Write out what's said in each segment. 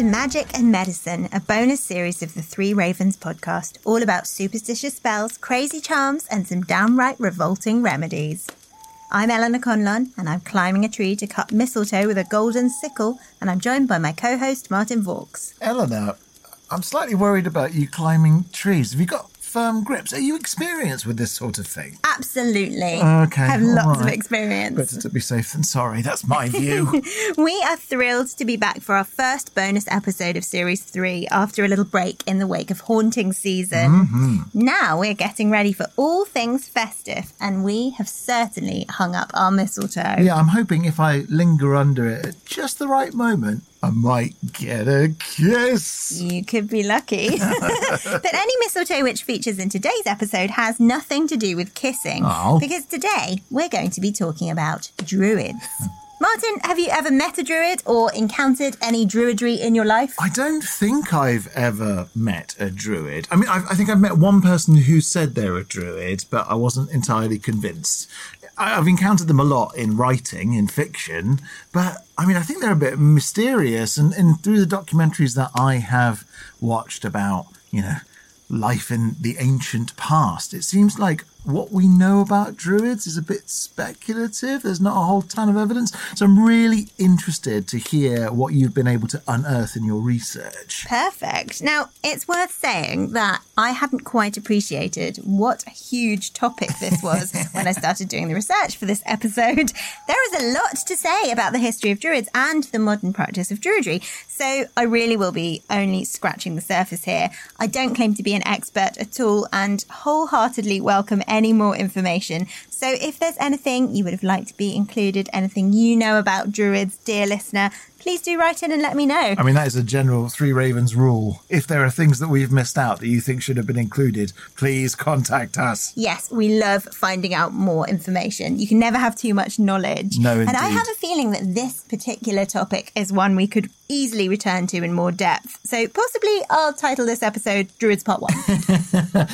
To Magic and Medicine, a bonus series of the Three Ravens podcast, all about superstitious spells, crazy charms, and some downright revolting remedies. I'm Eleanor Conlon, and I'm climbing a tree to cut mistletoe with a golden sickle, and I'm joined by my co-host Martin Vaux. Eleanor, I'm slightly worried about you climbing trees. Have you got firm grips? Are you experienced with this sort of thing? Absolutely. Okay, I Have lots of experience. Better to be safe than sorry. That's my view. We are thrilled to be back for our first bonus episode of Series 3 after a little break in the wake of haunting season. Mm-hmm. Now we're getting ready for all things festive, and we have certainly hung up our mistletoe. yeah, I'm hoping if I linger under it at just the right moment, I might get a kiss. You could be lucky. but any mistletoe which features in today's episode has nothing to do with kissing. Oh. Because today we're going to be talking about druids. Martin, have you ever met a druid or encountered any druidry in your life? I don't think I've ever met a druid. I mean, I've, I think I've met one person who said they're a druid, but I wasn't entirely convinced. I- I've encountered them a lot in writing, in fiction, but I mean, I think they're a bit mysterious. And, and through the documentaries that I have watched about, you know, life in the ancient past, it seems like what we know about druids is a bit speculative. There's not a whole ton of evidence. So I'm really interested to hear what you've been able to unearth in your research. Perfect. Now, it's worth saying that I hadn't quite appreciated what a huge topic this was when I started doing the research for this episode. There is a lot to say about the history of Druids and the modern practice of Druidry, so I really will be only scratching the surface here. I don't claim to be an expert at all and wholeheartedly welcome any more information. So if there's anything you would have liked to be included, anything you know about Druids, dear listener, please do write in and let me know. I mean, that is a general Three Ravens rule. If there are things that we've missed out that you think should have been included, please contact us. Yes, we love finding out more information. You can never have too much knowledge. No, indeed. And I have a feeling that this particular topic is one we could easily return to in more depth. So possibly I'll title this episode Druids Part 1,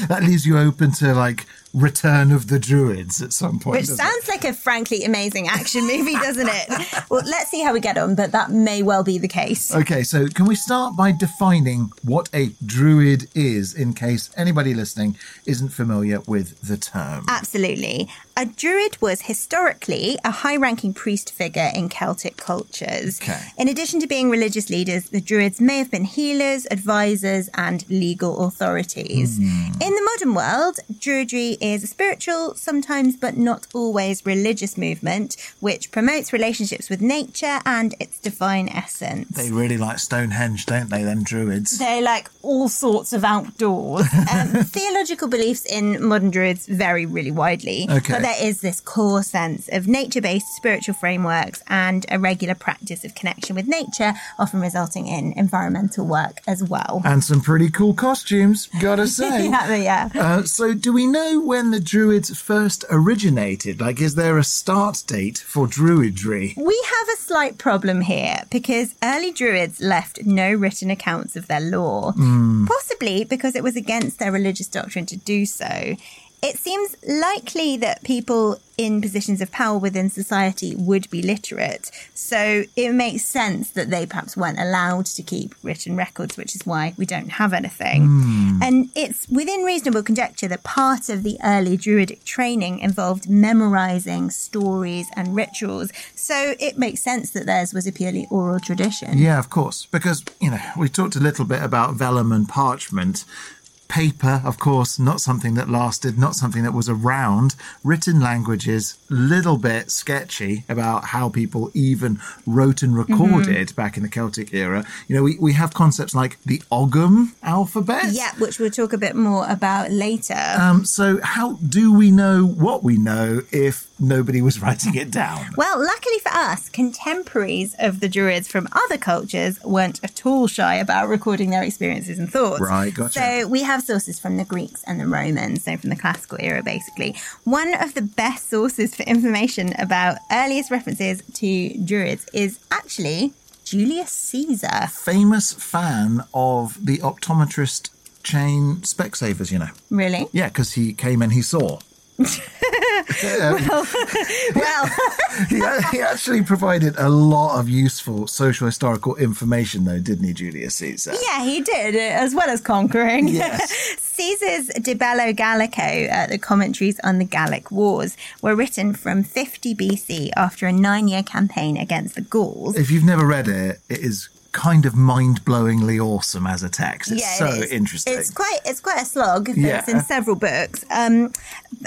That leaves you open to like Return of the Druids at some point. which doesn't it? sounds like a frankly amazing action movie, doesn't it? Well, let's see how we get on, but that may well be the case. Okay, so can we start by defining what a druid is in case anybody listening isn't familiar with the term? Absolutely. A druid was historically a high ranking priest figure in Celtic cultures. Okay. In addition to being religious leaders, the druids may have been healers, advisors, and legal authorities. In the modern world, druidry is a spiritual, sometimes but not always religious movement which promotes relationships with nature and its divine essence. They really like Stonehenge, don't they, them druids? They like all sorts of outdoors. Um, theological beliefs in modern druids vary really widely, Okay. There is this core sense of nature based spiritual frameworks and a regular practice of connection with nature, often resulting in environmental work as well. And some pretty cool costumes, gotta say. yeah, yeah. Uh, so, do we know when the Druids first originated? Like, is there a start date for Druidry? We have a slight problem here because early Druids left no written accounts of their law, possibly because it was against their religious doctrine to do so. It seems likely that people in positions of power within society would be literate, so it makes sense that they perhaps weren't allowed to keep written records, which is why we don't have anything. Hmm. And it's within reasonable conjecture that part of the early Druidic training involved memorizing stories and rituals, so it makes sense that theirs was a purely oral tradition. Yeah, of course. Because, you know, we talked a little bit about vellum and parchment. Paper, of course, not something that lasted, not something that was around. Written languages, little bit sketchy about how people even wrote and recorded back in the Celtic era. You know, we, we have concepts like the Ogham alphabet. Yeah, which we'll talk a bit more about later. Um, so, how do we know what we know if nobody was writing it down? Well, luckily for us, contemporaries of the Druids from other cultures weren't at all shy about recording their experiences and thoughts. Right, gotcha. So we have sources from the Greeks and the Romans, so from the classical era, basically. One of the best sources for information about earliest references to Druids is actually Julius Caesar. Famous fan of the optometrist chain Specsavers, you know. Really? Yeah, because he came and he saw. Well, He, he actually provided a lot of useful social historical information, though, didn't he, Julius Caesar? yeah, he did, as well as conquering. Yes. Caesar's De Bello Gallico, uh, the commentaries on the Gallic Wars, were written from 50 BC after a nine year campaign against the Gauls. If you've never read it, it is kind of mind-blowingly awesome as a text. It's Yeah, it so is. interesting. It's quite it's quite a slog. Yeah. It's in several books, um,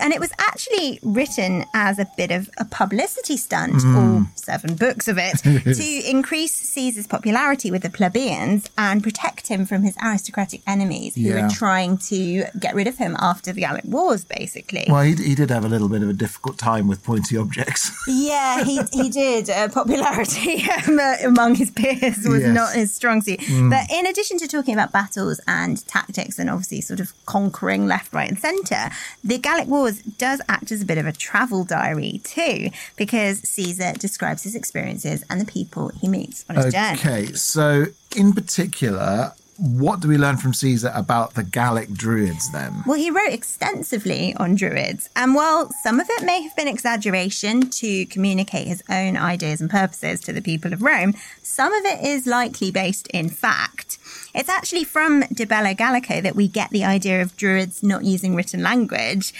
and it was actually written as a bit of a publicity stunt, Mm. all seven books of it, to increase Caesar's popularity with the plebeians and protect him from his aristocratic enemies who Yeah. were trying to get rid of him after the Gallic Wars, basically. well, he, he did have a little bit of a difficult time with pointy objects. Yeah, he he did. Uh, popularity um, uh, among his peers was not his strong suit. Mm. But in addition to talking about battles and tactics and obviously sort of conquering left, right, and centre, the Gallic Wars does act as a bit of a travel diary too, because Caesar describes his experiences and the people he meets on his journey. okay, so in particular, what do we learn from Caesar about the Gallic Druids then? Well, he wrote extensively on Druids, and while some of it may have been exaggeration to communicate his own ideas and purposes to the people of Rome, some of it is likely based in fact. It's actually from De Bello Gallico that we get the idea of Druids not using written language.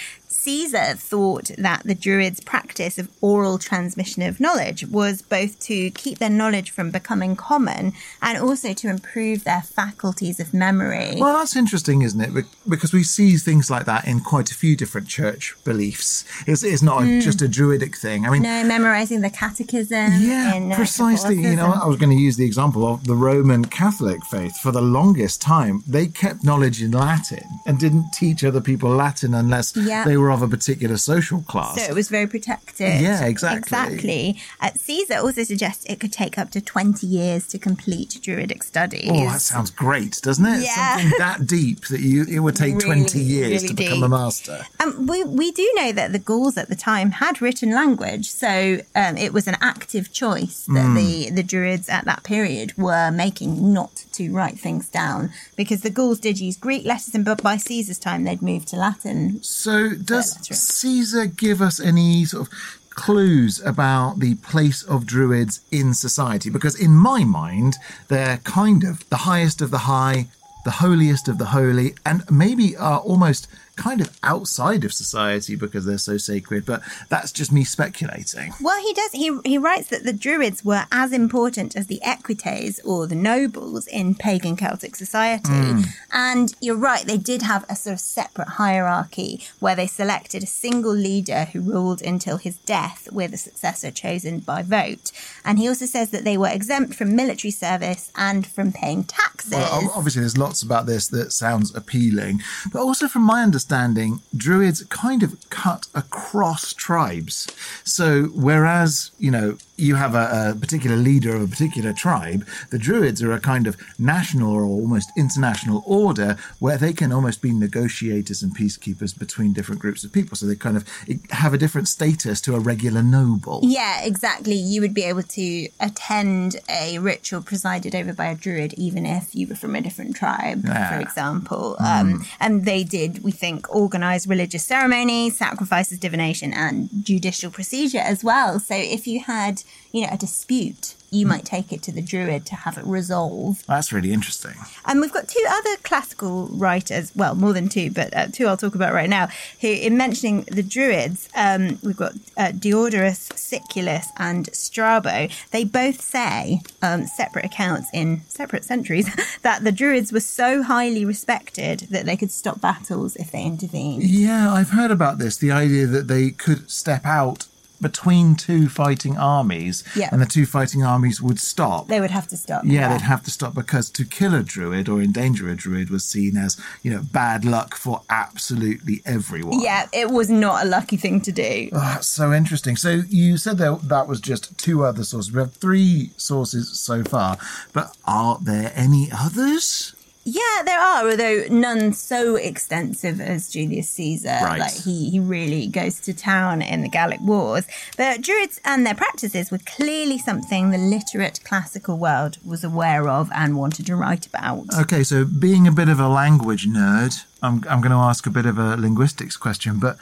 Caesar thought that the Druids' practice of oral transmission of knowledge was both to keep their knowledge from becoming common and also to improve their faculties of memory. Well, that's interesting, isn't it? Because we see things like that in quite a few different church beliefs. It's, it's not Hmm. a, just a druidic thing. I mean, No, memorizing the catechism. Yeah, in, uh, precisely. You know, I was going to use the example of the Roman Catholic faith. For the longest time, they kept knowledge in Latin and didn't teach other people Latin unless Yeah. they were of a particular social class. So it was very protected. Yeah, exactly. Exactly. Uh, Caesar also suggests it could take up to 20 years to complete Druidic studies. Oh, that sounds great, doesn't it? Yeah. Something that deep that you it would take Really, 20 years really to become a master. Um, we, we do know that the Gauls at the time had written language, so um, it was an active choice that Hmm. the, the Druids at that period were making not to write things down because the Gauls did use Greek letters, and but by Caesar's time they'd moved to Latin. So, does. Caesar give us any sort of clues about the place of Druids in society? Because, in my mind, they're kind of the highest of the high, the holiest of the holy, and maybe are almost kind of outside of society because they're so sacred. But that's just me speculating. Well, he does. He he writes that the Druids were as important as the Equites or the nobles in pagan Celtic society. Hmm. And you're right; they did have a sort of separate hierarchy where they selected a single leader who ruled until his death, with a successor chosen by vote. And he also says that they were exempt from military service and from paying taxes. Well, obviously, there's lots about this that sounds appealing, but also from my understanding, understanding, Druids kind of cut across tribes. So, whereas, you know, you have a, a, particular leader of a particular tribe, the Druids are a kind of national or almost international order where they can almost be negotiators and peacekeepers between different groups of people. So, they kind of have a different status to a regular noble. Yeah, exactly. You would be able to attend a ritual presided over by a Druid, even if you were from a different tribe, yeah. for example. Mm. Um, and they did, we think, organize religious ceremonies, sacrifices, divination, and judicial procedure as well. So, if you had you know, a dispute, you might take it to the druid to have it resolved. That's really interesting. And we've got two other classical writers, well, more than two, but uh, two I'll talk about right now, who, in mentioning the druids, um, we've got uh, Diodorus Siculus and Strabo. They both say, um, separate accounts in separate centuries, that the druids were so highly respected that they could stop battles if they intervened. Yeah, I've heard about this. The idea that they could step out between two fighting armies yeah. and the two fighting armies would stop. They would have to stop. Yeah, yeah, they'd have to stop because to kill a druid or endanger a druid was seen as, you know, bad luck for absolutely everyone. Yeah, it was not a lucky thing to do. Oh, so interesting. So you said that that was just two other sources. We have three sources so far, but are there any others? Yeah, there are, although none so extensive as Julius Caesar. Right. Like he, he really goes to town in the Gallic Wars. But Druids and their practices were clearly something the literate classical world was aware of and wanted to write about. Okay, so being a bit of a language nerd, I'm, I'm going to ask a bit of a linguistics question, but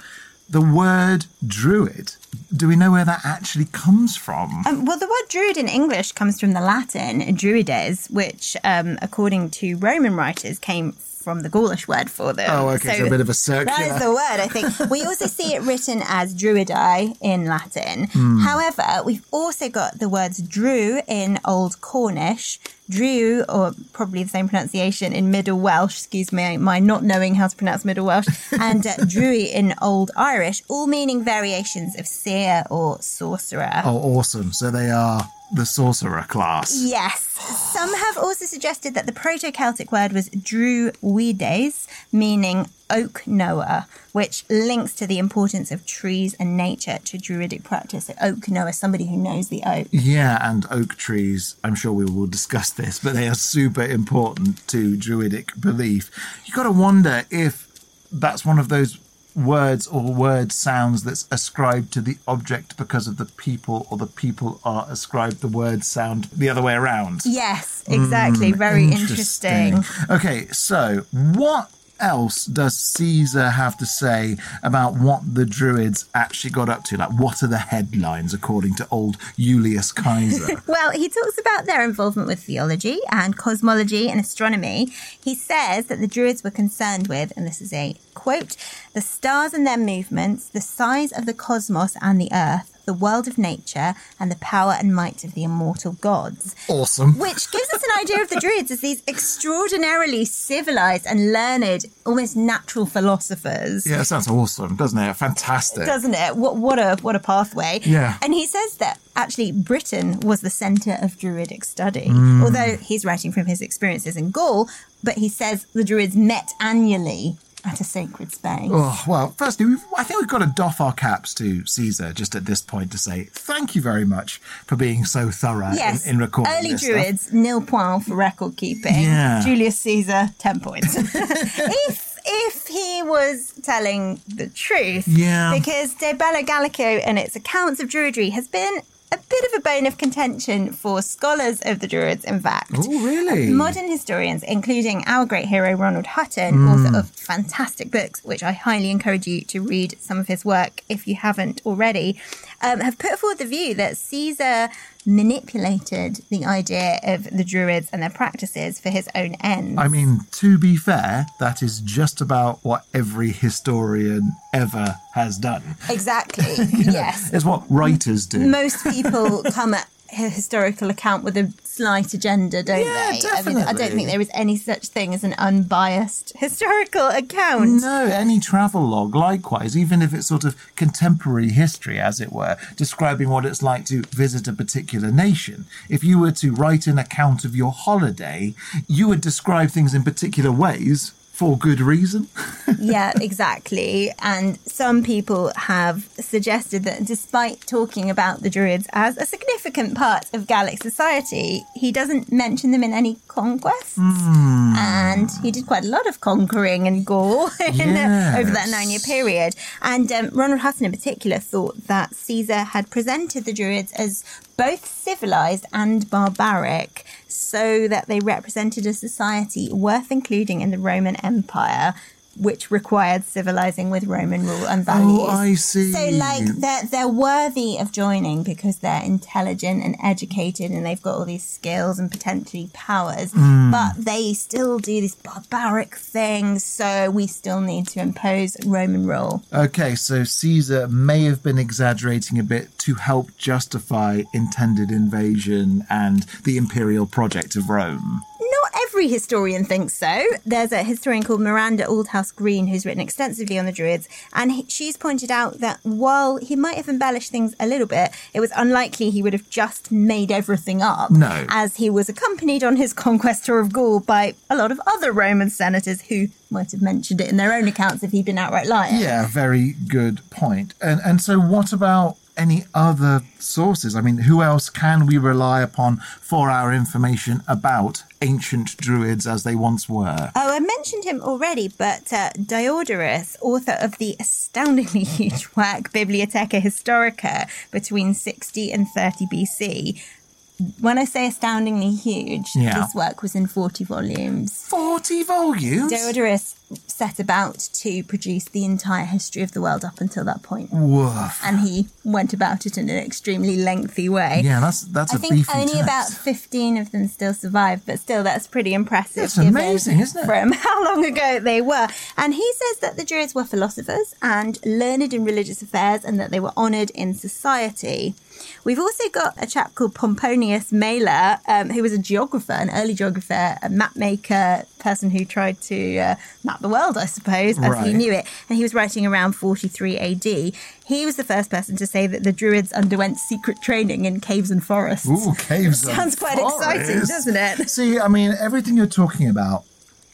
the word druid, do we know where that actually comes from? Um, well, the word druid in English comes from the Latin druides, which, um, according to Roman writers, came from the Gaulish word for them. Oh, okay, so, so a bit of a circular. That is the word, I think. we also see it written as druidae in Latin. Mm. However, we've also got the words dru in Old Cornish, Drew, or probably the same pronunciation in Middle Welsh, excuse me, my not knowing how to pronounce Middle Welsh, and uh, Druy in Old Irish, all meaning variations of seer or sorcerer. Oh, awesome. So they are the sorcerer class. Yes. Some have also suggested that the Proto Celtic word was druides, meaning oak knower, which links to the importance of trees and nature to druidic practice. So oak knower, somebody who knows the oak. Yeah, and oak trees, I'm sure we will discuss this, but they are super important to druidic belief. You've got to wonder if that's one of those words or word sounds that's ascribed to the object because of the people or the people are ascribed the word sound the other way around. Yes, exactly. Mm, Very interesting. interesting. Okay, so what else does Caesar have to say about what the Druids actually got up to? Like, what are the headlines according to old Julius Caesar? well, he talks about their involvement with theology and cosmology and astronomy. He says that the Druids were concerned with, and this is a quote, the stars and their movements, the size of the cosmos and the earth, the world of nature, and the power and might of the immortal gods. Awesome. Which gives us an idea of the Druids as these extraordinarily civilized and learned, almost natural philosophers. Yeah, sounds awesome, doesn't it? Fantastic. Doesn't it? What, what, a, what a pathway. Yeah. And he says that actually Britain was the center of Druidic study, mm. although he's writing from his experiences in Gaul, but he says the Druids met annually at a sacred space. Oh, well, firstly, I think we've got to doff our caps to Caesar just at this point to say thank you very much for being so thorough yes. in, in recording Early Druids, stuff. nil point for record keeping. Yeah. Julius Caesar, 10 points. if if he was telling the truth. Yeah. Because De Bello Gallico and its accounts of Druidry has been a bit of a bone of contention for scholars of the Druids, in fact. Oh, really? Modern historians, including our great hero Ronald Hutton, mm. author of fantastic books, which I highly encourage you to read some of his work if you haven't already, um, have put forward the view that Caesar manipulated the idea of the Druids and their practices for his own ends. I mean, to be fair, that is just about what every historian ever has done. Exactly. yes. It's what writers do. Most people come at a historical account with a slight agenda, don't yeah, they? Definitely. I, mean, I don't think there is any such thing as an unbiased historical account. No, any travel log, likewise, even if it's sort of contemporary history, as it were, describing what it's like to visit a particular nation. If you were to write an account of your holiday, you would describe things in particular ways for good reason. yeah, exactly. And some people have suggested that despite talking about the Druids as a significant part of Gallic society, he doesn't mention them in any conquests. Hmm. And he did quite a lot of conquering in Gaul in, Yes. over that nine year period. And um, Ronald Hutton, in particular, thought that Caesar had presented the Druids as both civilized and barbaric, so that they represented a society worth including in the Roman Empire. Which required civilizing with Roman rule and values. Oh, I see. So, like, they're they're worthy of joining because they're intelligent and educated, and they've got all these skills and potentially powers. Hmm. But they still do these barbaric things, so we still need to impose Roman rule. Okay, so Caesar may have been exaggerating a bit to help justify intended invasion and the imperial project of Rome. Every historian thinks so. There's a historian called Miranda Aldhouse Green who's written extensively on the Druids, and he, she's pointed out that while he might have embellished things a little bit, it was unlikely he would have just made everything up. No. As he was accompanied on his conquest tour of Gaul by a lot of other Roman senators who might have mentioned it in their own accounts if he'd been outright lying. Yeah, very good point. And and so what about any other sources? I mean, who else can we rely upon for our information about ancient druids as they once were? Oh, I mentioned him already, but uh, Diodorus, author of the astoundingly huge work Bibliotheca Historica between 60 and 30 BC. When I say astoundingly huge, Yeah. this work was in 40 volumes. 40 volumes? Diodorus set about to produce the entire history of the world up until that point. Woof. And he went about it in an extremely lengthy way. Yeah, that's that's I a think only text. about 15 of them still survive, but still, that's pretty impressive. That's amazing, isn't it? From how long ago they were. And he says that the Druids were philosophers and learned in religious affairs and that they were honoured in society. We've also got a chap called Pomponius Mela, um, who was a geographer, an early geographer, a map maker, person who tried to uh, map the world, I suppose, as he knew it. And he was writing around 43 AD. He was the first person to say that the Druids underwent secret training in caves and forests. Ooh, caves. and Sounds quite exciting, doesn't it? See, I mean, everything you're talking about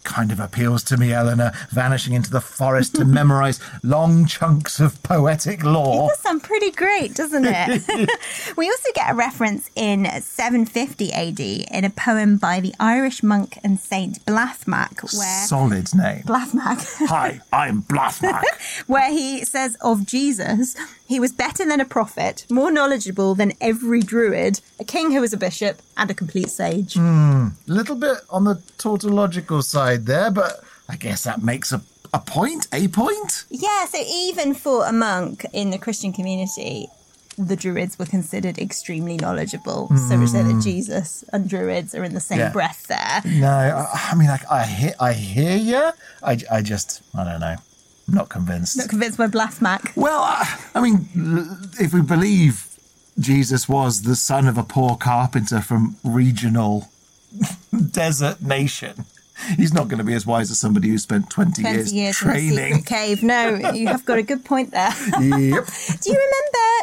kind of appeals to me, Eleanor. Vanishing into the forest to memorize long chunks of poetic lore. It does sound pretty great, doesn't it? we also get a reference in 750 AD in a poem by the Irish monk and saint Blathmac, where Solid name. Blathmac, Hi, I'm Blathmac. where he says of Jesus, he was better than a prophet, more knowledgeable than every druid, a king who was a bishop, and a complete sage. a little bit on the tautological side there, but I guess that makes a, a point, a point. Yeah, so even for a monk in the Christian community, the Druids were considered extremely knowledgeable. So much so that Jesus and Druids are in the same Yeah. breath there. No, I, I mean, I, I hear, I hear you. I, I just, I don't know. I'm not convinced. Not convinced by Blathmac. Well, I, I mean, if we believe Jesus was the son of a poor carpenter from regional desert nation, he's not going to be as wise as somebody who spent 20, 20 years, years in a training. cave. No, you have got a good point there. yep. Do you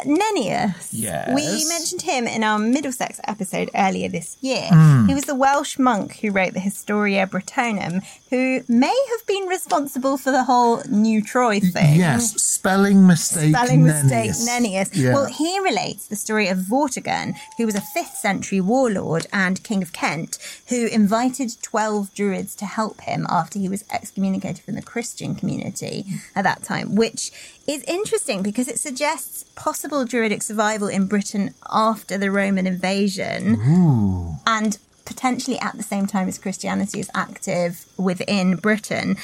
remember Nennius? Yes. We mentioned him in our Middlesex episode earlier this year. Hmm. He was the Welsh monk who wrote the Historia Brittonum, who may have been responsible for the whole New Troy thing. Yes, spelling mistake. Spelling mistake, Nennius. Nennius. Yeah. Well, he relates the story of Vortigern, who was a 5th century warlord and king of Kent, who invited 12 druids to help him after he was excommunicated from the Christian community at that time, which is interesting because it suggests possible druidic survival in Britain after the Roman invasion Ooh. and potentially at the same time as Christianity is active within Britain.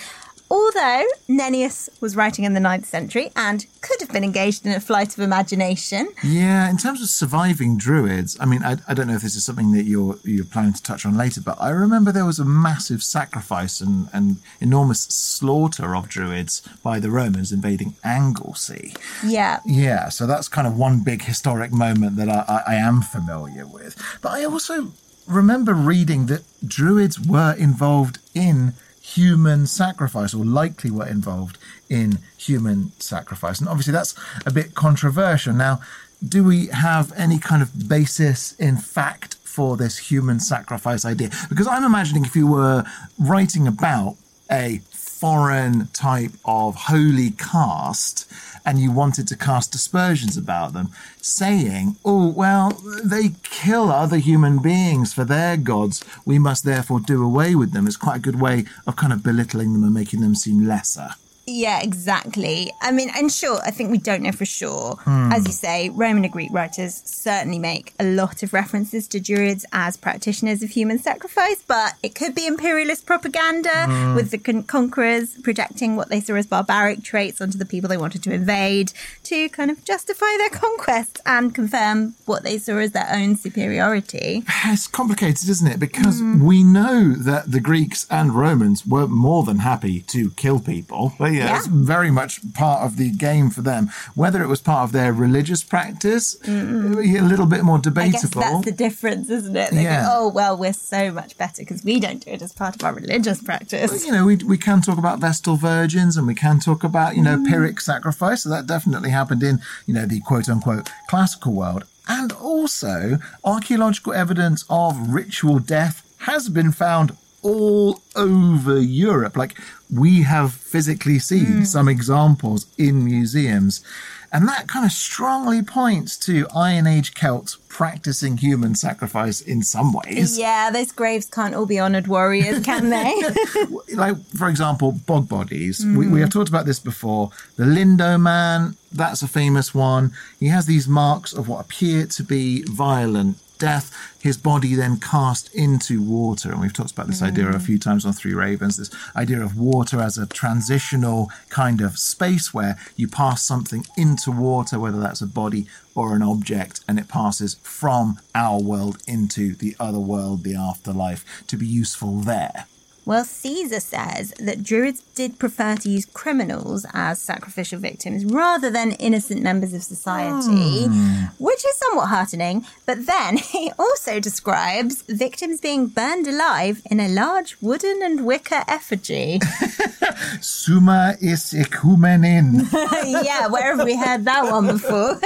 Although Nennius was writing in the 9th century and could have been engaged in a flight of imagination, Yeah, in terms of surviving druids, I mean, I, I don't know if this is something that you're you're planning to touch on later, but I remember there was a massive sacrifice and, and enormous slaughter of druids by the Romans invading Anglesey. yeah, Yeah, so that's kind of one big historic moment that I, I, I am familiar with. But I also remember reading that druids were involved in human sacrifice, or likely were involved in human sacrifice. And obviously, that's a bit controversial. Now, do we have any kind of basis in fact for this human sacrifice idea? Because I'm imagining if you were writing about a foreign type of holy caste and you wanted to cast aspersions about them, saying, oh, well, they kill other human beings for their gods. We must therefore do away with them. It's quite a good way of kind of belittling them and making them seem lesser. Yeah, exactly. I mean, and sure, I think we don't know for sure. Hmm. As you say, Roman and Greek writers certainly make a lot of references to Druids as practitioners of human sacrifice, but it could be imperialist propaganda hmm. with the con- conquerors projecting what they saw as barbaric traits onto the people they wanted to invade to kind of justify their conquest and confirm what they saw as their own superiority. It's complicated, isn't it? Because hmm. we know that the Greeks and Romans were more than happy to kill people. But yeah, it's very much part of the game for them. Whether it was part of their religious practice, a little bit more I guess debatable. that's the difference, isn't it? They Yeah. go, oh, well, we're so much better because we don't do it as part of our religious practice. you know, we, we can talk about Vestal virgins and we can talk about, you know, mm. Pyrrhic sacrifice. So that definitely happened in, you know, the quote unquote classical world. And also, archaeological evidence of ritual death has been found all over Europe. Like, we have physically seen mm. some examples in museums. And that kind of strongly points to Iron Age Celts practicing human sacrifice in some ways. Yeah, those graves can't all be honoured warriors, can they? like for example bog bodies we, we have mm. talked about this before the Lindow Man that's a famous one he has these marks of what appear to be violent death his body then cast into water. And we've talked about this idea a mm. few times on three ravens this idea of water as a transitional kind of space where you pass something into water whether that's a body or an object and it passes from our world into the other world the afterlife to be useful there well, Caesar says that Druids did prefer to use criminals as sacrificial victims rather than innocent members of society, hmm. which is somewhat heartening. But then he also describes victims being burned alive in a large wooden and wicker effigy. Summa is ecumenin. yeah, where have we heard that one before?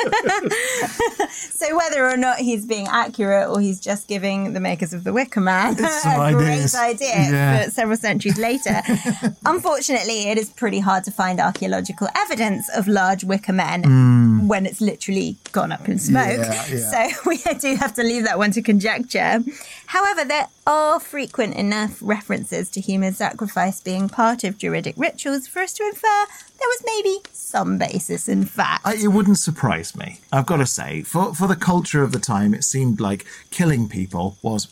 so whether or not he's being accurate or he's just giving the makers of the Wicker Man a great idea Yeah. Several centuries later. Unfortunately, it is pretty hard to find archaeological evidence of large Wicker men hmm. when it's literally gone up in smoke. Yeah, yeah. So we do have to leave that one to conjecture. However, there are frequent enough references to human sacrifice being part of Druidic rituals for us to infer there was maybe some basis in fact. I, it wouldn't surprise me. I've got to say, for for the culture of the time, it seemed like killing people was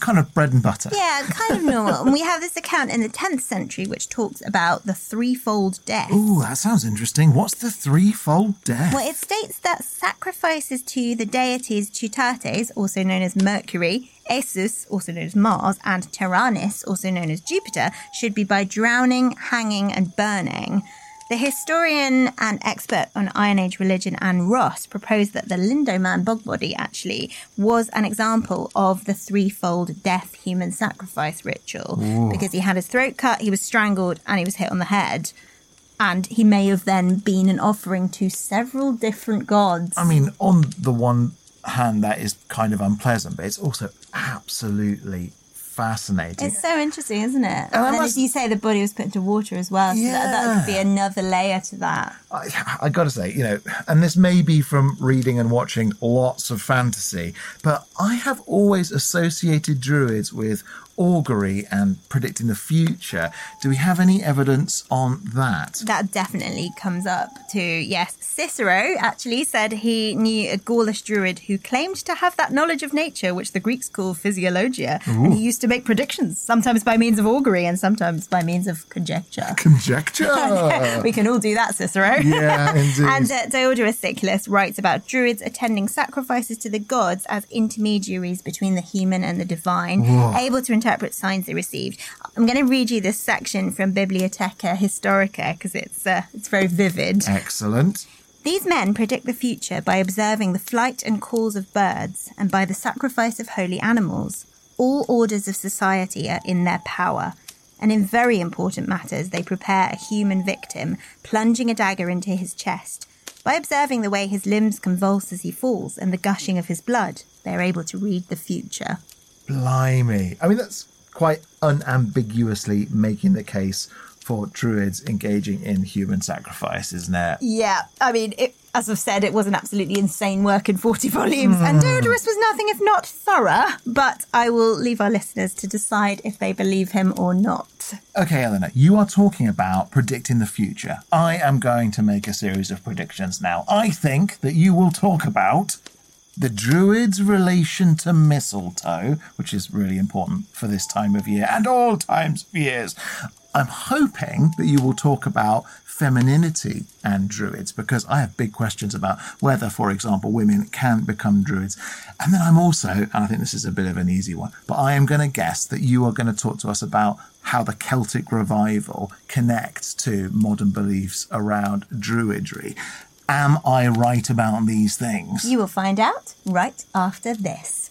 kind of bread and butter. yeah, kind of normal. and we have this account in the 10th century which talks about the threefold death. Ooh, that sounds interesting. What's the threefold death? Well, it states that sacrifices to the deities Teutates, also known as Mercury, Esus, also known as Mars, and Taranis, also known as Jupiter, should be by drowning, hanging, and burning. The historian and expert on Iron Age religion, Anne Ross, proposed that the Lindow Man bog body actually was an example of the threefold death human sacrifice ritual because he had his throat cut, he was strangled, and he was hit on the head. And he may have then been an offering to several different gods. I mean, on the one hand, that is kind of unpleasant, but it's also absolutely fascinating. It's so interesting, isn't it? And And then, must- as you say, the body was put into water as well. So that, that could be another layer to that. I, I got to say, you know, and this may be from reading and watching lots of fantasy, but I have always associated druids with augury and predicting the future. Do we have any evidence on that? That definitely comes up to, yes. Cicero actually said he knew a Gaulish druid who claimed to have that knowledge of nature, which the Greeks call physiologia. And he used to make predictions, sometimes by means of augury and sometimes by means of conjecture. Conjecture. we can all do that, Cicero. Yeah, indeed. and uh, Diodorus Siculus writes about druids attending sacrifices to the gods as intermediaries between the human and the divine, able to interpret signs they received. I'm going to read you this section from Bibliotheca Historica because it's uh, it's very vivid. Excellent. These men predict the future by observing the flight and calls of birds and by the sacrifice of holy animals. All orders of society are in their power, and in very important matters, they prepare a human victim, plunging a dagger into his chest. By observing the way his limbs convulse as he falls and the gushing of his blood, they are able to read the future. Blimey. I mean, that's quite unambiguously making the case for druids engaging in human sacrifice, isn't it? Yeah, I mean, it, as I've said, it was an absolutely insane work in 40 volumes, and hmm. Diodorus was nothing if not thorough, but I will leave our listeners to decide if they believe him or not. Okay, Eleanor, you are talking about predicting the future. I am going to make a series of predictions now. I think that you will talk about the druid's relation to mistletoe, which is really important for this time of year and all times of years. I'm hoping that you will talk about femininity and druids because I have big questions about whether, for example, women can become druids. And then I'm also, and I think this is a bit of an easy one, but I am going to guess that you are going to talk to us about how the Celtic revival connects to modern beliefs around druidry. Am I right about these things? You will find out right after this.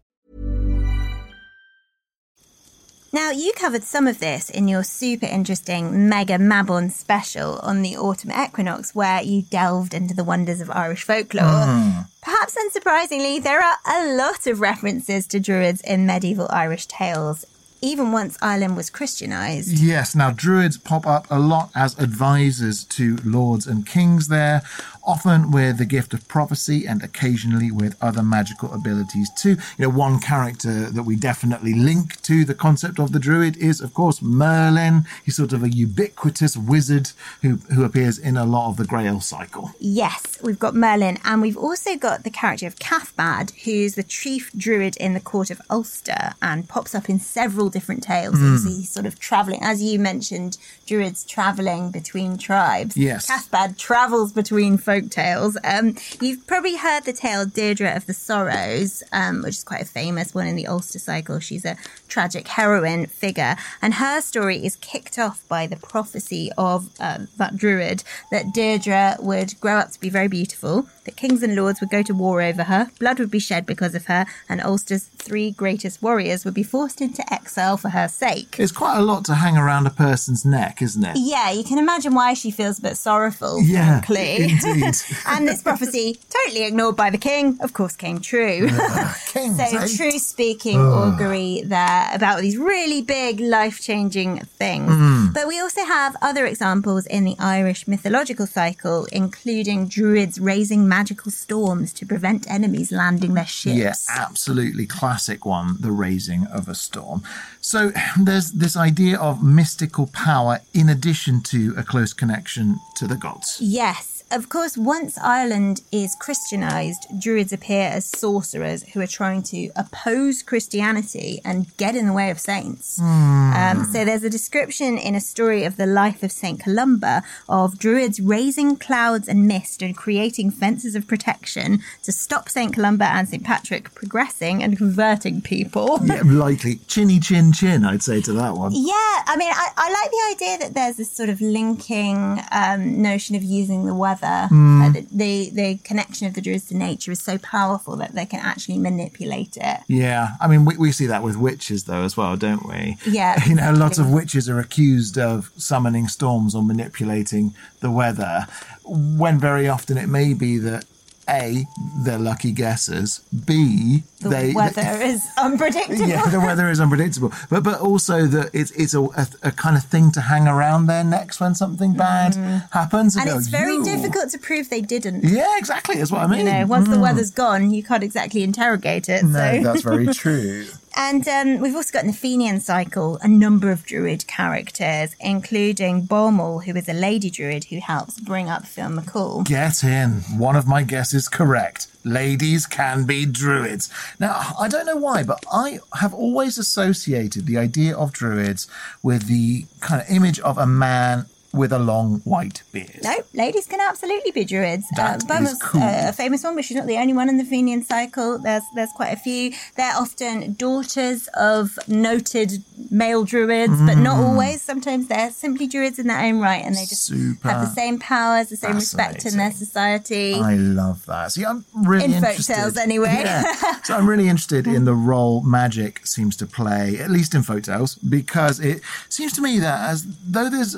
Now, you covered some of this in your super interesting Mega Mabon special on the autumn equinox, where you delved into the wonders of Irish folklore. Mm. Perhaps unsurprisingly, there are a lot of references to druids in medieval Irish tales, even once Ireland was Christianized. Yes, now druids pop up a lot as advisors to lords and kings there, often with the gift of prophecy and occasionally with other magical abilities too. You know, one character that we definitely link to the concept of the druid is, of course, Merlin. He's sort of a ubiquitous wizard who, who appears in a lot of the Grail cycle. Yes, we've got Merlin, and we've also got the character of Cathbad, who's the chief druid in the court of Ulster and pops up in several different tales. Hmm. So he's sort of traveling, as you mentioned, druids traveling between tribes. Yes. Cathbad travels between folk tales. Um, you've probably heard the tale Deirdre of the Sorrows, um, which is quite a famous one in the Ulster cycle. She's a tragic heroine figure, and her story is kicked off by the prophecy of uh, that druid that Deirdre would grow up to be very beautiful, that kings and lords would go to war over her, blood would be shed because of her, and Ulster's three greatest warriors would be forced into exile for her sake. It's quite a lot to hang around a person's neck, isn't it? Yeah, you can imagine why she feels a bit sorrowful, Yeah, frankly. indeed. and this prophecy, totally ignored by the king, of course came true. Kings, so, eh? true speaking augury there about these really big, life changing things. Mm. But we also have other examples in the Irish mythological cycle, including druids raising magical storms to prevent enemies landing their ships. Yeah, absolutely classic one, the raising of a storm. So there's this idea of mystical power in addition to a close connection to the gods. Yes. Of course, once Ireland is Christianized, Druids appear as sorcerers who are trying to oppose Christianity and get in the way of saints. Um, so there's a description in a story of the life of St. Columba of Druids raising clouds and mist and creating fences of protection to stop St. Columba and St. Patrick progressing and converting people. Yeah, likely chinny chin chin, I'd say to that one. Yeah, I mean, I, I like the idea that there's this sort of linking um, notion of using the weather. Uh, the, the the connection of the druids to nature is so powerful that they can actually manipulate it. Yeah, I mean, we, we see that with witches though as well, don't we? Yeah, You know, lots of witches are accused of summoning storms or manipulating the weather, when very often it may be that A, they're lucky guessers. B, The they weather is unpredictable. yeah, the weather is unpredictable, but but also that it's it's a, a, a kind of thing to hang around their necks when something bad mm. happens, and go, it's very "You." difficult to prove they didn't. Yeah, exactly. That's what I mean. You know, once the mm. weather's gone, you can't exactly interrogate it. no, so. that's very true. And um, we've also got in the Fenian cycle a number of druid characters, including Bodhmall, who is a lady druid who helps bring up Finn McCool. Get in. One of my guesses correct. Ladies can be druids. Now, I don't know why, but I have always associated the idea of druids with the kind of image of a man with a long white beard. No, ladies can absolutely be druids. That uh, is cool. uh, a famous one, but she's not the only one in the Fenian cycle. There's there's quite a few. They're often daughters of noted male druids, but not Mm. always. Sometimes they're simply druids in their own right, and they just Super have the same powers, the same respect in their society. I love that. See, I'm really In folk interested. tales, anyway. Yeah. so I'm really interested in the role magic seems to play, at least in folk tales, because it seems to me that as though there's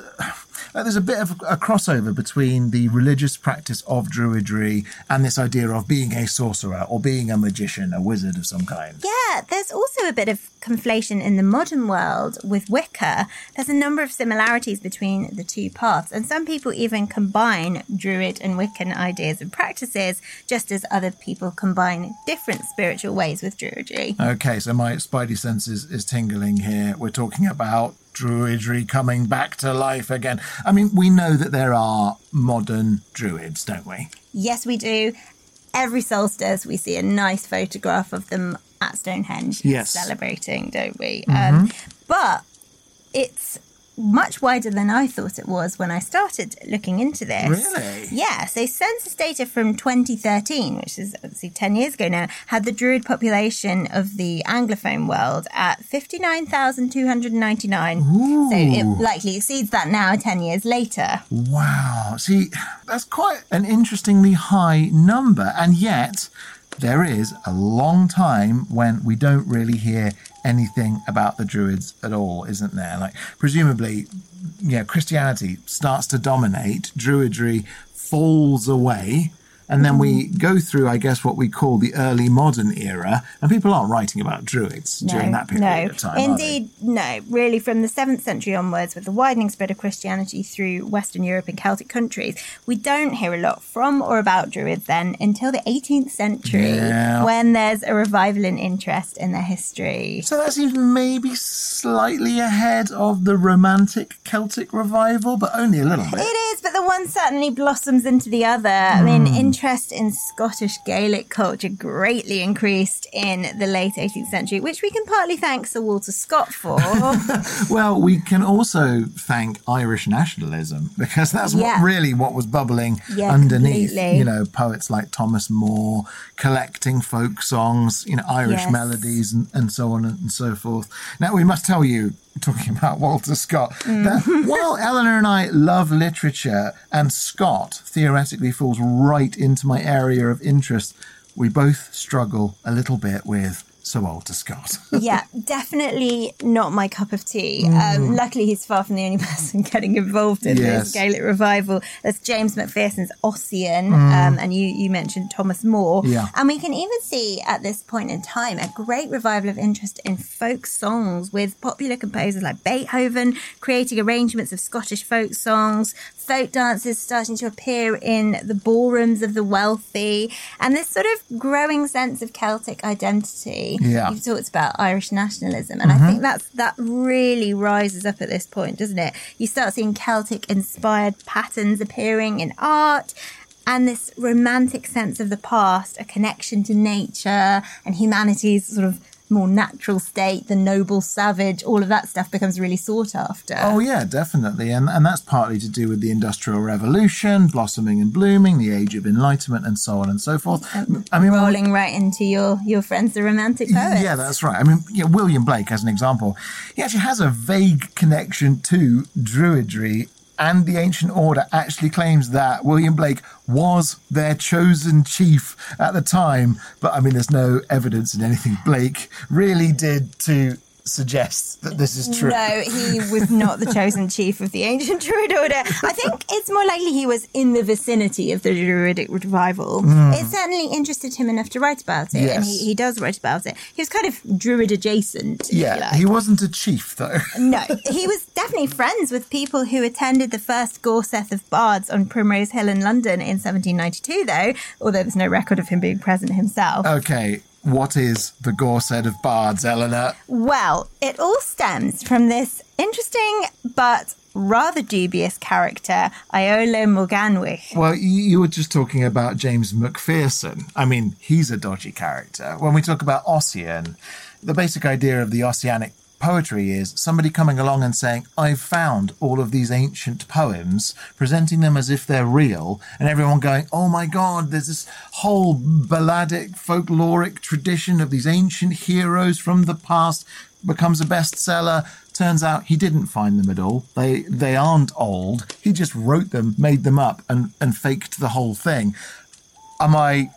uh, there's a bit of a crossover between the religious practice of druidry and this idea of being a sorcerer or being a magician, a wizard of some kind. Yeah, there's also a bit of conflation in the modern world with Wicca. There's a number of similarities between the two paths, and some people even combine Druid and Wiccan ideas and practices, just as other people combine different spiritual ways with Druidry. Okay, so my spidey sense is, is tingling here. We're talking about druidry coming back to life again. I mean, we know that there are modern druids, don't we? Yes, we do. Every solstice, we see a nice photograph of them at Stonehenge Yes. celebrating, don't we? Um, but it's much wider than I thought it was when I started looking into this. Really? Yeah. So census data from 2013, which is obviously 10 years ago now, had the Druid population of the Anglophone world at 59,299. So it likely exceeds that now 10 years later. Wow. See, that's quite an interestingly high number. And yet, there is a long time when we don't really hear anything about the Druids at all, isn't there? Like, presumably, yeah, Christianity starts to dominate, Druidry falls away. And then we mm-hmm. go through, I guess, what we call the early modern era, and people aren't writing about Druids during that period no. of time. Indeed, no. Really, from the 7th century onwards, with the widening spread of Christianity through Western Europe and Celtic countries, we don't hear a lot from or about Druids then until the 18th century, Yeah. when there's a revival in interest in their history. So that seems maybe slightly ahead of the Romantic Celtic revival, but only a little bit. It is, but the one certainly blossoms into the other. I mean, hmm. Interest in Scottish Gaelic culture greatly increased in the late 18th century, which we can partly thank Sir Walter Scott for. Well, we can also thank Irish nationalism because that's Yeah. what really what was bubbling Yeah, underneath. completely. You know, poets like Thomas Moore collecting folk songs, you know, Irish Yes. melodies and, and so on and so forth. Now, we must tell you, talking about Walter Scott, Mm. that while Eleanor and I love literature and Scott theoretically falls right into my area of interest, we both struggle a little bit with Sir Walter Scott. yeah, definitely not my cup of tea. Mm. Um, luckily, he's far from the only person getting involved in Yes. this Gaelic revival. There's James Macpherson's Ossian, um, and you, you mentioned Thomas Moore. Mm. Yeah. And we can even see at this point in time a great revival of interest in folk songs with popular composers like Beethoven creating arrangements of Scottish folk songs, folk dances starting to appear in the ballrooms of the wealthy, and this sort of growing sense of Celtic identity. Yeah. You've talked about Irish nationalism, and I mm-hmm. think that's that really rises up at this point, doesn't it? You start seeing Celtic inspired patterns appearing in art. And this romantic sense of the past, a connection to nature and humanity's sort of more natural state, the noble savage, all of that stuff becomes really sought after. Oh yeah, definitely, and and that's partly to do with the Industrial Revolution, blossoming and blooming, the Age of Enlightenment, and so on and so forth. I mean, well, rolling right into your your friends, the romantic poets. yeah, that's right. I mean, yeah, William Blake, as an example, he actually has a vague connection to Druidry. And the ancient order actually claims that William Blake was their chosen chief at the time. But I mean, there's no evidence in anything Blake really did to suggests that this is true. No, he was not the chosen chief of the ancient Druid order. I think it's more likely he was in the vicinity of the Druidic revival. Hmm. It certainly interested him enough to write about it, and he, he does write about it. He was kind of Druid adjacent. Yeah, like. he wasn't a chief though. No, he was definitely friends with people who attended the first Gorsedd of Bards on Primrose Hill in London in 1792, though, although there's no record of him being present himself. okay, what is the Gorsedd of Bards, Eleanor? Well, it all stems from this interesting but rather dubious character, Iolo Morganwg. Well, you, you were just talking about James Macpherson. I mean, he's a dodgy character. When we talk about Ossian, the basic idea of the Ossianic poetry is somebody coming along and saying, I've found all of these ancient poems, presenting them as if they're real, and everyone going, Oh my God, there's this whole balladic, folkloric tradition of these ancient heroes from the past, becomes a bestseller. Turns out he didn't find them at all. They they aren't old. He just wrote them, made them up, and, and faked the whole thing. Am I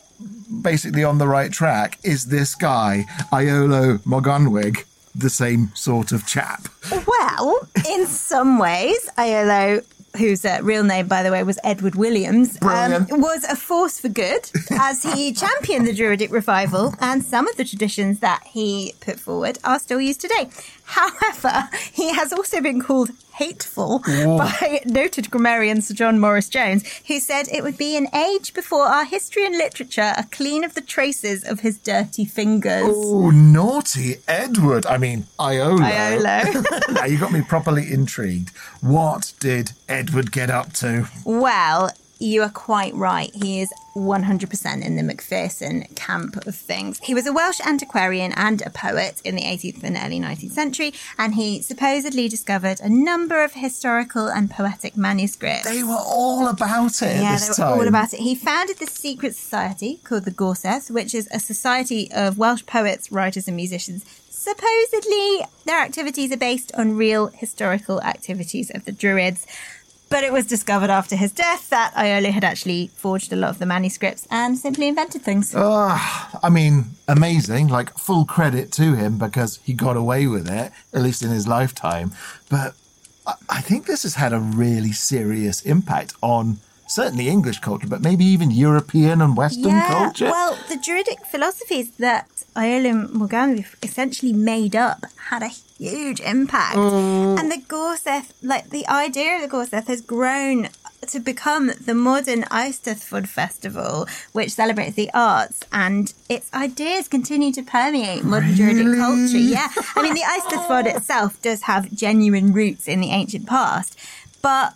basically on the right track? Is this guy, Iolo Morganwg, the same sort of chap? Well, in some ways, Iolo, whose uh, real name, by the way, was Edward Williams, um, was a force for good as he championed the Druidic revival, and some of the traditions that he put forward are still used today. However, he has also been called hateful by noted grammarian Sir John Morris Jones, who said it would be an age before our history and literature are clean of the traces of his dirty fingers. Oh, naughty Edward. I mean, Iolo. Iolo. now you got me properly intrigued. What did Edward get up to? Well, you are quite right. He is 100% in the Macpherson camp of things. He was a Welsh antiquarian and a poet in the 18th and early 19th century, and he supposedly discovered a number of historical and poetic manuscripts. They were all about it yeah, they were time. all about it. He founded this secret society called the Gorsedd, which is a society of Welsh poets, writers, and musicians. Supposedly, their activities are based on real historical activities of the Druids. But it was discovered after his death that Iolo had actually forged a lot of the manuscripts and simply invented things. Ah, I mean, amazing. Like, full credit to him because he got away with it, at least in his lifetime. But I, I think this has had a really serious impact on certainly English culture, but maybe even European and Western culture. Well, the Druidic philosophies that Iolo Morganwg essentially made up had a huge impact. Mm. And the Gorsedd, like the idea of the Gorsedd has grown to become the modern Eisteddfod festival, which celebrates the arts, and its ideas continue to permeate modern Druidic culture. Yeah. I mean, the Eisteddfod itself does have genuine roots in the ancient past, but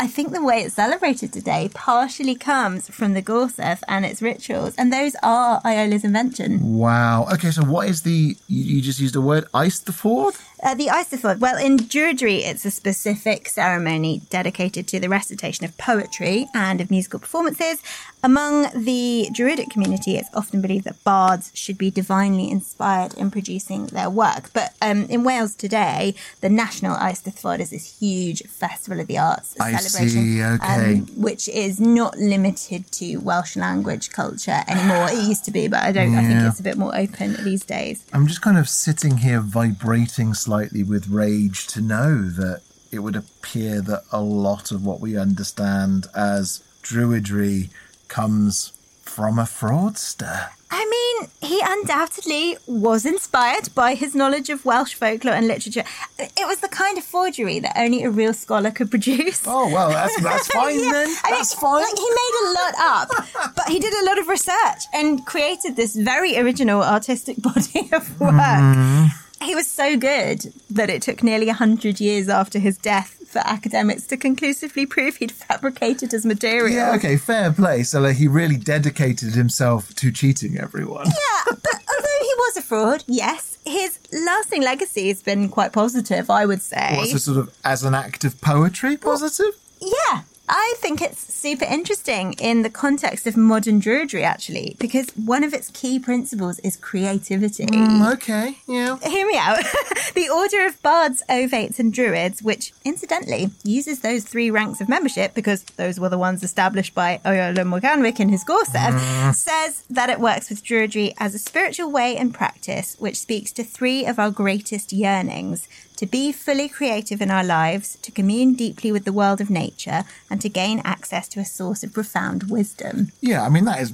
I think the way it's celebrated today partially comes from the Gorsedd and its rituals, and those are Iolo's invention. Wow. Okay, so what is the, you, you just used a word, ice the fourth? Uh, the Eisteddfod, well, in Druidry, it's a specific ceremony dedicated to the recitation of poetry and of musical performances. Among the Druidic community, it's often believed that bards should be divinely inspired in producing their work. But um, in Wales today, the national Eisteddfod is this huge festival of the arts I celebration, see, okay. um, which is not limited to Welsh language culture anymore. It used to be, but I don't. I think it's a bit more open these days. I'm just kind of sitting here vibrating slightly with rage to know that it would appear that a lot of what we understand as druidry comes from a fraudster. I mean, he undoubtedly was inspired by his knowledge of Welsh folklore and literature. It was the kind of forgery that only a real scholar could produce. Oh, well, that's, that's fine Yeah, then. I mean, That's fine. Like, he made a lot up, but he did a lot of research and created this very original artistic body of work. Mm-hmm. He was so good that it took nearly 100 years after his death for academics to conclusively prove he'd fabricated his material. Yeah, okay, fair play. So like, he really dedicated himself to cheating everyone. Yeah, but although he was a fraud, yes, his lasting legacy has been quite positive, I would say. What's a sort of as an act of poetry positive? Yeah, I think it's super interesting in the context of modern druidry, actually, because one of its key principles is creativity. Mm, okay, yeah. Hear me out. the Order of Bards, Ovates, and Druids, which incidentally uses those three ranks of membership because those were the ones established by Iolo Morganwg in his Gorsedd, says that it works with druidry as a spiritual way and practice which speaks to three of our greatest yearnings to be fully creative in our lives, to commune deeply with the world of nature, and to gain access to a source of profound wisdom. Yeah, I mean, that is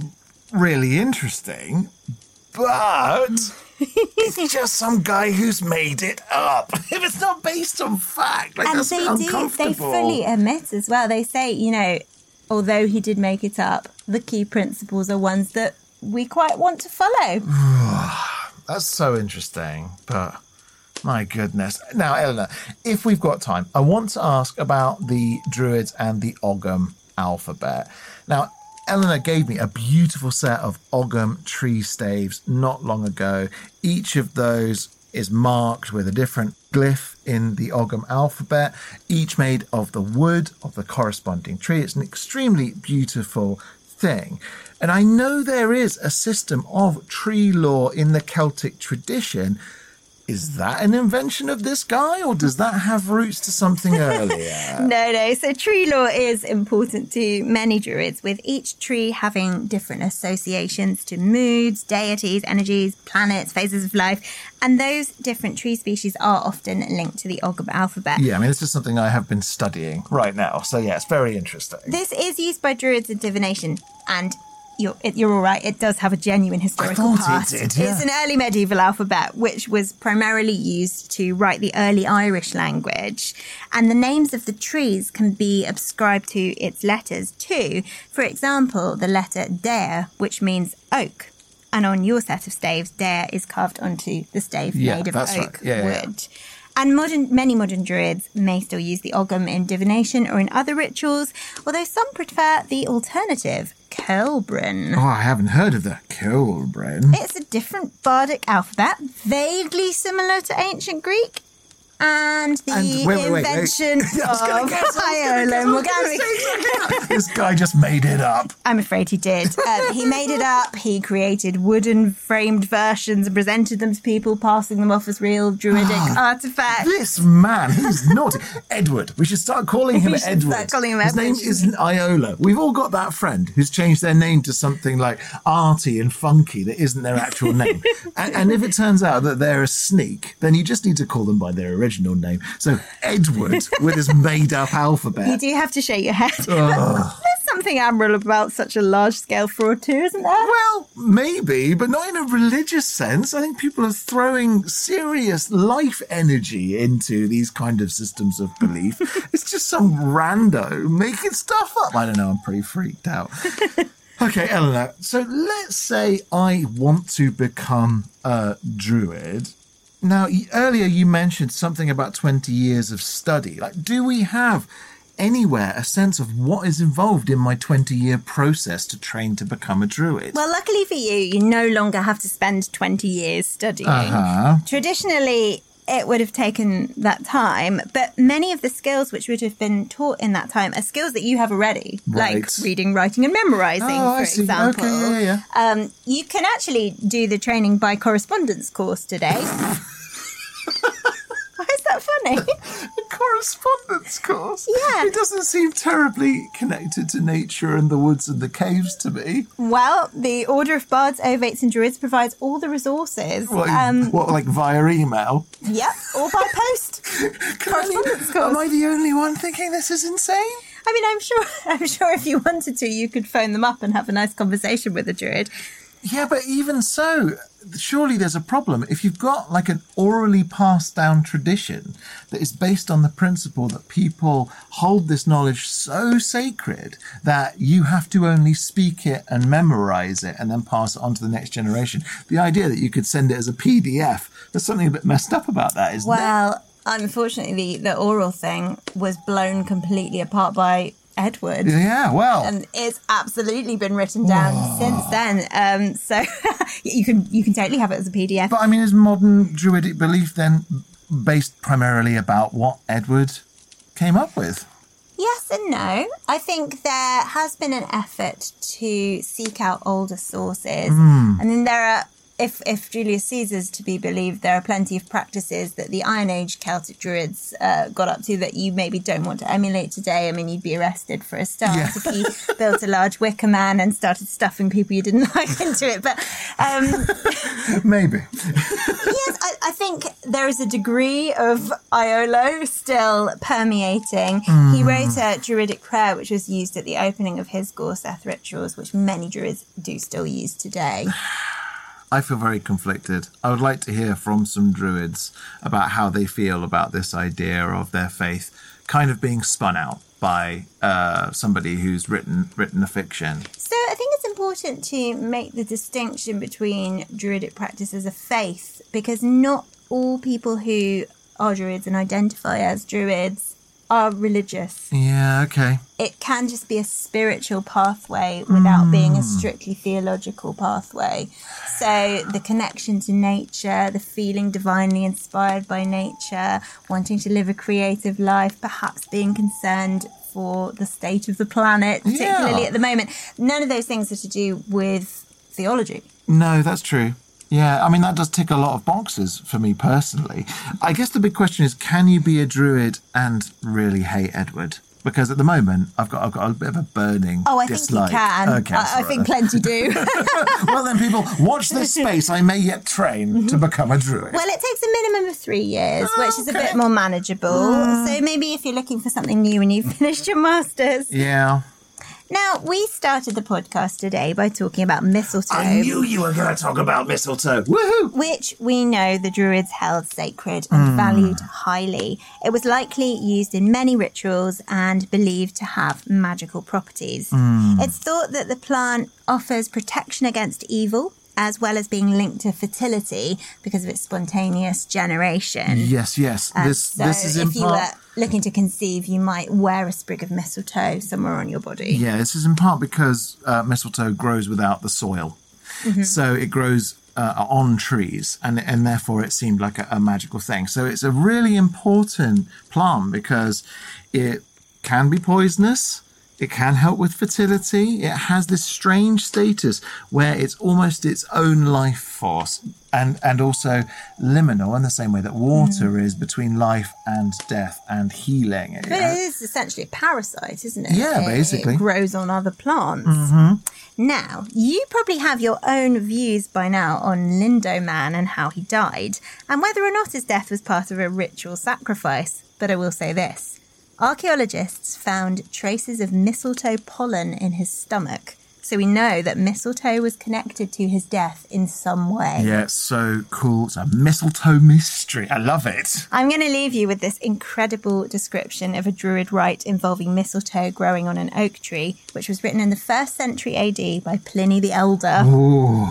really interesting, but it's just some guy who's made it up. If it's not based on fact, like and that's they do, they fully admit as well. They say, you know, although he did make it up, the key principles are ones that we quite want to follow. That's so interesting, but my goodness. Now, Eleanor, if we've got time, I want to ask about the Druids and the Ogham alphabet. Now, Eleanor gave me a beautiful set of Ogham tree staves not long ago. Each of those is marked with a different glyph in the Ogham alphabet, each made of the wood of the corresponding tree. It's an extremely beautiful thing. And I know there is a system of tree law in the Celtic tradition. Is that an invention of this guy, or does that have roots to something earlier? No, no. So tree lore is important to many druids, with each tree having different associations to moods, deities, energies, planets, phases of life. And those different tree species are often linked to the Ogham alphabet. Yeah, I mean, this is something I have been studying right now. So, yeah, it's very interesting. This is used by druids in divination, and you're, it, you're all right. It does have a genuine historical thought it did, yeah. It's an early medieval alphabet, which was primarily used to write the early Irish language. And the names of the trees can be ascribed to its letters too. For example, the letter Dair, which means oak. And on your set of staves, Dair is carved onto the stave Yeah, made of right. oak yeah, yeah. wood. And modern, many modern druids may still use the Ogham in divination or in other rituals, although some prefer the alternative, Coelbren. Oh, I haven't heard of the Coelbren. It's a different bardic alphabet, vaguely similar to ancient Greek, and the And wait, wait, wait, wait. invention I of guess, I was gonna guess, I Iolo was gonna Morgana. say something. This guy just made it up. I'm afraid he did. Um, he made it up. He created wooden framed versions and presented them to people, passing them off as real druidic artifacts. This man, he's naughty. Edward. We should start calling him We Edward. start calling him His Edward, name isn't Iolo. We've all got that friend who's changed their name to something like arty and funky that isn't their actual name. and, and if it turns out that they're a sneak, then you just need to call them by their original name. So Edward with his made-up alphabet. You do have to shake your head. There's something admirable about such a large scale fraud, too, isn't there? Well, maybe, but not in a religious sense. I think people are throwing serious life energy into these kind of systems of belief. it's just some rando making stuff up. I don't know. I'm pretty freaked out. Okay, Eleanor. So let's say I want to become a druid. Now, earlier you mentioned something about 20 years of study. Like, do we have anywhere a sense of what is involved in my 20 year process to train to become a druid? Well, luckily for you, you no longer have to spend 20 years studying. Uh-huh. Traditionally, it would have taken that time, but many of the skills which would have been taught in that time are skills that you have already, like reading, writing, and memorizing, Oh, for I example. Okay, yeah, Um, you can actually do the training by correspondence course today. A correspondence course? Yeah. It doesn't seem terribly connected to nature and the woods and the caves to me. well, the Order of Bards, Ovates, and Druids provides all the resources. What, Um, what like via email? Yep, or by post. Correspondence course. Am I the only one thinking this is insane? I mean, I'm sure. I'm sure if you wanted to, you could phone them up and have a nice conversation with a druid. Yeah, but even so, surely there's a problem. If you've got like an orally passed down tradition that is based on the principle that people hold this knowledge so sacred that you have to only speak it and memorize it and then pass it on to the next generation, the idea that you could send it as a PDF, there's something a bit messed up about that, isn't there? Well, unfortunately, the, the oral thing was blown completely apart by Edward. Yeah, well. And it's absolutely been written down since then. Um, so you can you can totally have it as a PDF. But I mean, is modern druidic belief then based primarily about what Edward came up with? Yes and no. I think there has been an effort to seek out older sources. Hmm. And then there are, if, if Julius Caesar's to be believed, there are plenty of practices that the Iron Age Celtic Druids uh, got up to that you maybe don't want to emulate today. I mean, you'd be arrested for a start Yeah. if you built a large wicker man and started stuffing people you didn't like into it. But um, Maybe. yes, I, I think there is a degree of Iolo still permeating. He wrote a druidic prayer which was used at the opening of his Gorsedd rituals, which many druids do still use today. I feel very conflicted. I would like to hear from some druids about how they feel about this idea of their faith kind of being spun out by uh, somebody who's written written a fiction. So I think it's important to make the distinction between druidic practice as a faith because not all people who are druids and identify as druids are religious. Yeah, okay. it can just be a spiritual pathway without hmm. being a strictly theological pathway. So the connection to nature, the feeling divinely inspired by nature, wanting to live a creative life, perhaps being concerned for the state of the planet, particularly Yeah. at the moment. None of those things are to do with theology. No, that's true. Yeah, I mean, that does tick a lot of boxes for me personally. I guess the big question is can you be a druid and really hate Edward? Because at the moment, I've got, I've got a bit of a burning Oh, I think dislike. you can. Okay, I, I think plenty do. well, then, people, watch this space. I may yet train to mm-hmm. become a druid. Well, it takes a minimum of three years, which is a bit more manageable. Mm. So maybe if you're looking for something new and you've finished your masters. yeah. Now, we started the podcast today by talking about mistletoe, I knew you were going to talk about mistletoe. Woohoo! which we know the Druids held sacred and hmm. valued highly. It was likely used in many rituals and believed to have magical properties. Hmm. It's thought that the plant offers protection against evil. As well as being linked to fertility because of its spontaneous generation. Yes, yes. Uh, this so this is if you part. were looking to conceive, you might wear a sprig of mistletoe somewhere on your body. Yeah, this is in part because uh, mistletoe grows without the soil, so it grows uh, on trees, and and therefore it seemed like a, a magical thing. So it's a really important plant because it can be poisonous. It can help with fertility. It has this strange status where it's almost its own life force, and and also liminal in the same way that water mm. is between life and death and healing. But it is essentially a parasite, isn't it? Yeah, It- basically. It grows on other plants. Mm-hmm. Now, you probably have your own views by now on Lindow Man and how he died, and whether or not his death was part of a ritual sacrifice. But I will say this archaeologists found traces of mistletoe pollen in his stomach, so we know that mistletoe was connected to his death in some way. Yeah, it's so cool. It's a mistletoe mystery. I love it. I'm going to leave you with this incredible description of a Druid rite involving mistletoe growing on an oak tree, which was written in the first century AD by Pliny the Elder. Ooh.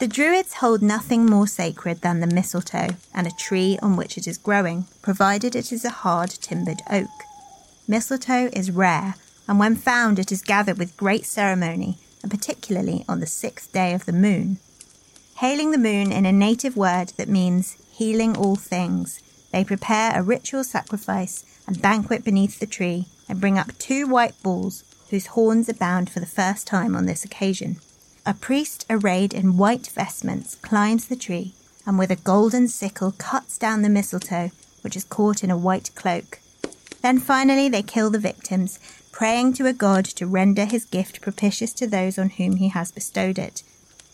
The Druids hold nothing more sacred than the mistletoe and a tree on which it is growing, provided it is a hard timbered oak. Mistletoe is rare, and when found, it is gathered with great ceremony, and particularly on the sixth day of the moon. Hailing the moon in a native word that means healing all things, they prepare a ritual sacrifice and banquet beneath the tree and bring up two white bulls whose horns are bound for the first time on this occasion. A priest arrayed in white vestments climbs the tree and with a golden sickle cuts down the mistletoe, which is caught in a white cloak. Then finally they kill the victims, praying to a god to render his gift propitious to those on whom he has bestowed it.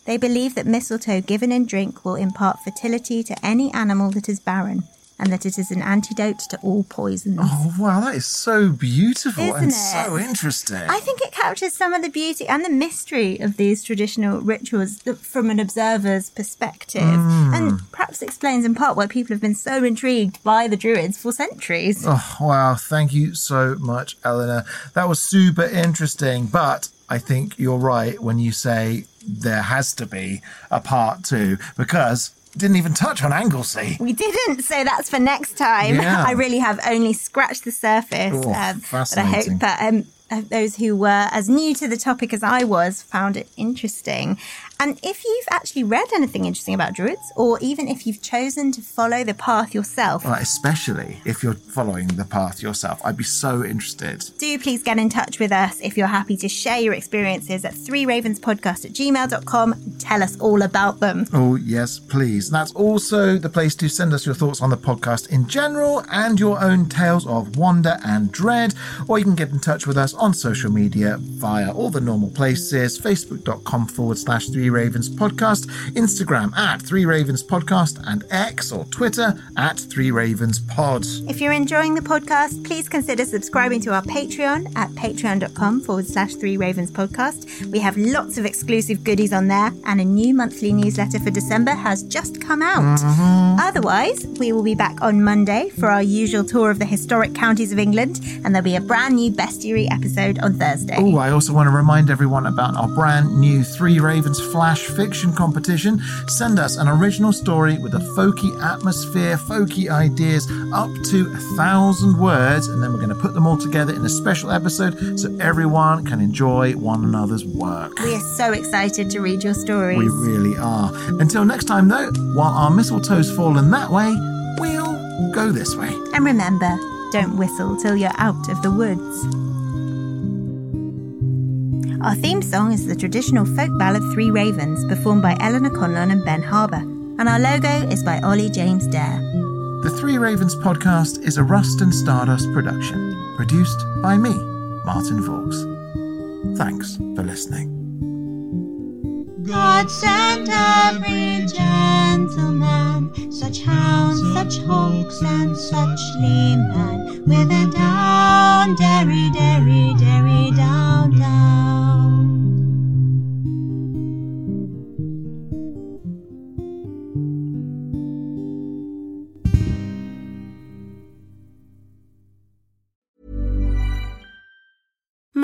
They believe that mistletoe given in drink will impart fertility to any animal that is barren, and that it is an antidote to all poisons. Oh, wow, that is so beautiful Isn't so it? interesting. I think it captures some of the beauty and the mystery of these traditional rituals from an observer's perspective, mm. and perhaps explains in part why people have been so intrigued by the Druids for centuries. Oh, wow. Thank you so much, Eleanor. That was super interesting. But I think you're right when you say there has to be a part two because didn't even touch on Anglesey. We didn't, so that's for next time. Yeah. I really have only scratched the surface. Oh, um, but I hope that um, those who were as new to the topic as I was found it interesting. And if you've actually read anything interesting about druids, or even if you've chosen to follow the path yourself, Well, especially if you're following the path yourself, I'd be so interested. do please get in touch with us if you're happy to share your experiences at three ravenspodcast at gmail.com tell us all about them. Oh, yes, please. That's also the place to send us your thoughts on the podcast in general and your own tales of wonder and dread. Or you can get in touch with us on social media via all the normal places facebook.com forward slash three ravens podcast, Instagram at three ravens podcast, and X or Twitter at three ravens pod. If you're enjoying the podcast, please consider subscribing to our Patreon at patreon.com forward slash three ravens podcast. We have lots of exclusive goodies on there, and a new monthly newsletter for December has just come out. Mm-hmm. Otherwise, we will be back on Monday for our usual tour of the historic counties of England, and there'll be a brand new bestiary episode on Thursday. Oh, I also want to remind everyone about our brand new Three Ravens Flash fiction competition. Send us an original story with a folky atmosphere, folky ideas, up to a thousand words, and then we're going to put them all together in a special episode so everyone can enjoy one another's work. We are so excited to read your stories. We really are. Until next time, though, while our mistletoe's fallen that way, we'll go this way. And remember, don't whistle till you're out of the woods. Our theme song is the traditional folk ballad Three Ravens, performed by Eleanor Conlon and Ben Harbour. And our logo is by Ollie James Dare. The Three Ravens podcast is a Rust and Stardust production, produced by me, Martin Vaux. Thanks for listening. God sent every gentleman, such hounds, such hawks, and such leman, with a down, derry, derry, derry, down, down.